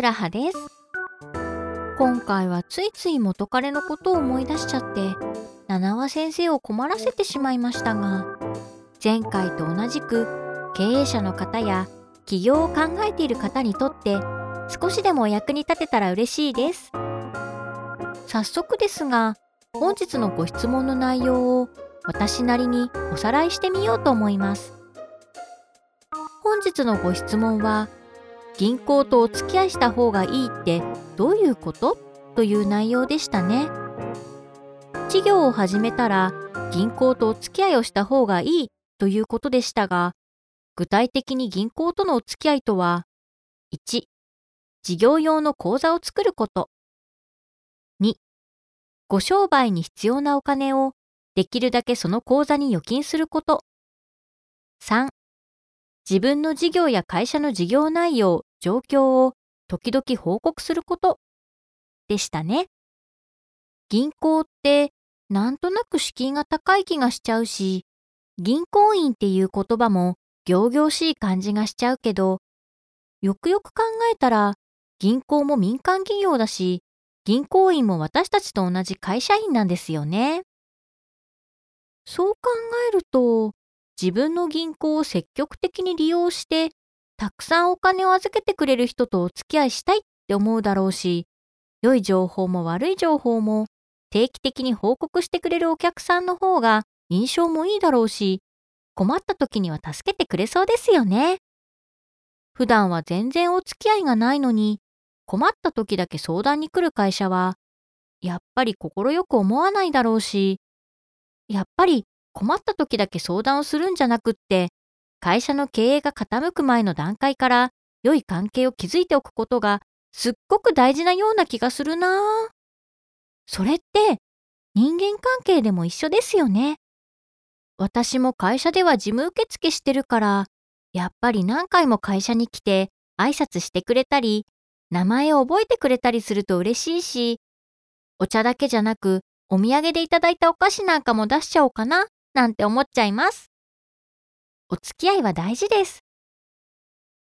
らはです。今回はついつい元彼のことを思い出しちゃって七輪先生を困らせてしまいましたが前回と同じく経営者の方や起業を考えている方にとって少しでもお役に立てたら嬉しいです。早速ですが本日のご質問の内容を私なりにおさらいしてみようと思います。本日のご質問は銀行とお付き合いした方がいいってどういうこと？という内容でしたね。事業を始めたら銀行とお付き合いをした方がいいということでしたが具体的に銀行とのお付き合いとは1事業用の口座を作ること。2ご商売に必要なお金をできるだけその口座に預金すること。3自分の事業や会社の事業内容、状況を時々報告することでしたね。銀行ってなんとなく敷居が高い気がしちゃうし、銀行員っていう言葉も行々しい感じがしちゃうけど、よくよく考えたら銀行も民間企業だし、銀行員も私たちと同じ会社員なんですよね。そう考えると、自分の銀行を積極的に利用して、たくさんお金を預けてくれる人とお付き合いしたいって思うだろうし、良い情報も悪い情報も定期的に報告してくれるお客さんの方が印象もいいだろうし、困った時には助けてくれそうですよね。普段は全然お付き合いがないのに、困った時だけ相談に来る会社は、やっぱり快く思わないだろうし、やっぱり困った時だけ相談をするんじゃなくって、会社の経営が傾く前の段階から良い関係を築いておくことがすっごく大事なような気がするなぁ。それって人間関係でも一緒ですよね。私も会社では事務受付してるから、やっぱり何回も会社に来て挨拶してくれたり、名前を覚えてくれたりすると嬉しいし、お茶だけじゃなくお土産でいただいたお菓子なんかも出しちゃおうかななんて思っちゃいます。お付き合いは大事です。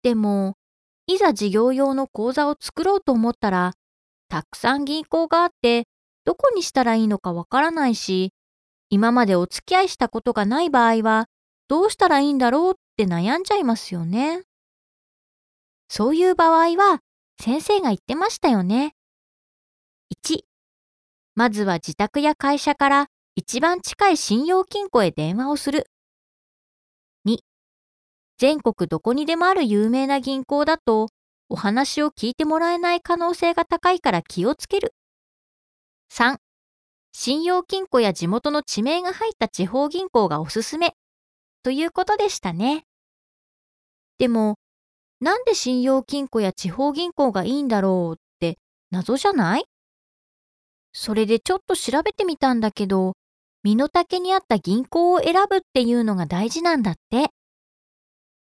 でも、いざ事業用の口座を作ろうと思ったら、たくさん銀行があって、どこにしたらいいのかわからないし、今までお付き合いしたことがない場合は、どうしたらいいんだろうって悩んじゃいますよね。そういう場合は、先生が言ってましたよね。1、まずは自宅や会社から一番近い信用金庫へ電話をする。2、全国どこにでもある有名な銀行だと、お話を聞いてもらえない可能性が高いから気をつける。3、信用金庫や地元の地名が入った地方銀行がおすすめ。ということでしたね。でも、なんで信用金庫や地方銀行がいいんだろうって謎じゃない？それでちょっと調べてみたんだけど、身の丈に合った銀行を選ぶっていうのが大事なんだって。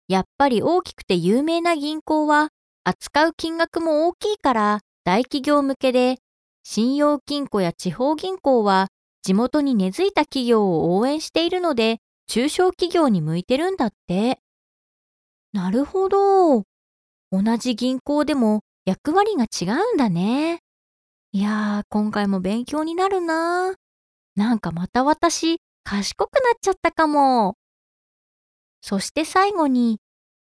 やっぱり大きくて有名な銀行は扱う金額も大きいから大企業向けで、信用金庫や地方銀行は地元に根付いた企業を応援しているので中小企業に向いてるんだって。なるほど。同じ銀行でも役割が違うんだね。いやー、今回も勉強になるなー。なんかまた私、賢くなっちゃったかも。そして最後に、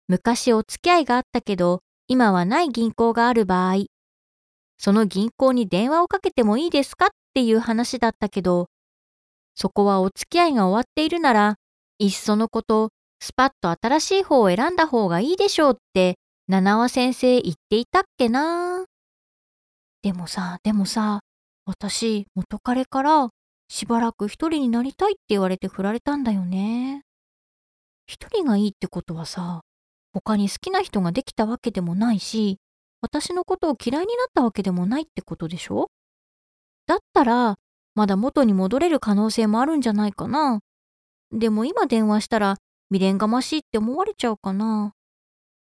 昔お付き合いがあったけど、今はない銀行がある場合、その銀行に電話をかけてもいいですかっていう話だったけど、そこはお付き合いが終わっているなら、いっそのこと、スパッと新しい方を選んだ方がいいでしょうって、七輪先生言っていたっけなでもさ、でもさ、私、元彼からしばらく一人になりたいって言われて振られたんだよね。一人がいいってことはさ、他に好きな人ができたわけでもないし、私のことを嫌いになったわけでもないってことでしょ？だったら、まだ元に戻れる可能性もあるんじゃないかな。でも今電話したら未練がましいって思われちゃうかな。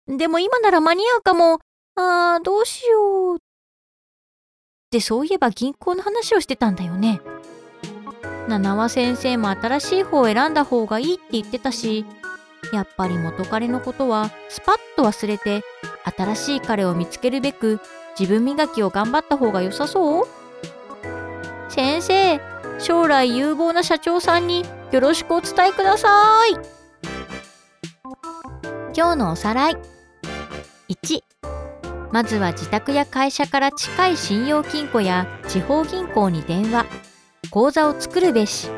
でも今なら間に合うかも。あー、どうしよう。ってそういえば銀行の話をしてたんだよね。七輪先生も新しい方を選んだ方がいいって言ってたし、やっぱり元彼のことはスパッと忘れて、新しい彼を見つけるべく自分磨きを頑張った方が良さそう？先生、将来有望な社長さんによろしくお伝えください。今日のおさらい。1、まずは自宅や会社から近い信用金庫や地方銀行に電話、口座を作るべし。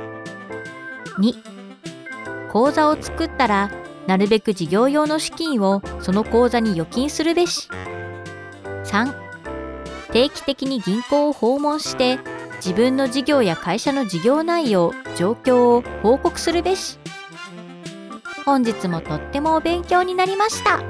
2、口座を作ったら、なるべく事業用の資金をその口座に預金するべし。3、定期的に銀行を訪問して自分の事業や会社の事業内容、状況を報告するべし。本日もとってもお勉強になりました。